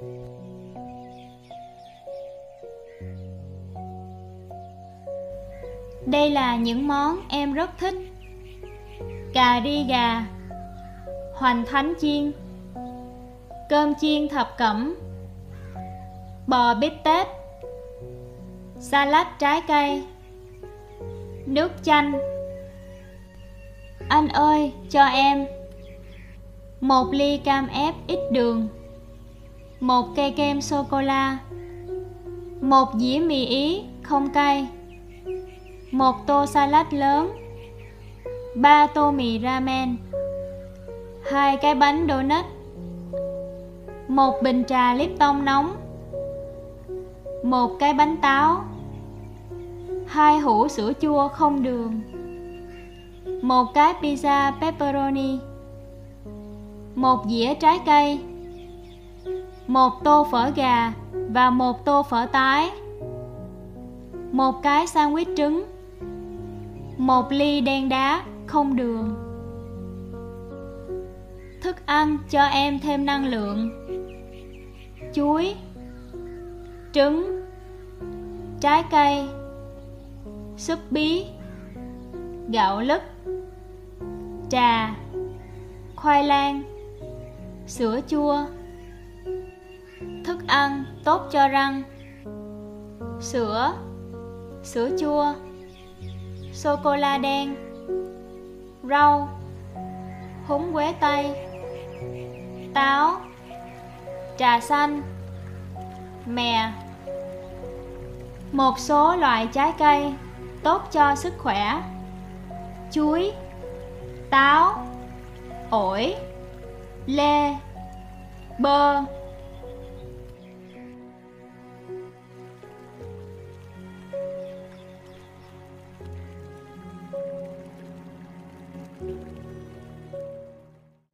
Đây là những món em rất thích. Cà ri gà Hoành thánh chiên Cơm chiên thập cẩm Bò bít tết Salad trái cây Nước chanh. Anh ơi, cho em Một ly cam ép ít đường. Một cây kem sô-cô-la. Một dĩa mì ý, không cay. Một tô salad lớn. Ba tô mì ramen. Hai cái bánh donut. Một bình trà Lipton nóng. Một cái bánh táo. Hai hũ sữa chua không đường. Một cái pizza pepperoni. Một dĩa trái cây một tô phở gà và một tô phở tái. Một cái sandwich trứng. Một ly đen đá không đường. Thức ăn cho em thêm năng lượng. Chuối. Trứng. Trái cây. Súp bí. Gạo lứt. Trà. Khoai lang. Sữa chua ăn, tốt cho răng. Sữa sữa chua sô cô la đen, rau, húng quế tây, táo, trà xanh, mè. Một số loại trái cây tốt cho sức khỏe. Chuối, táo, ổi, lê, bơ.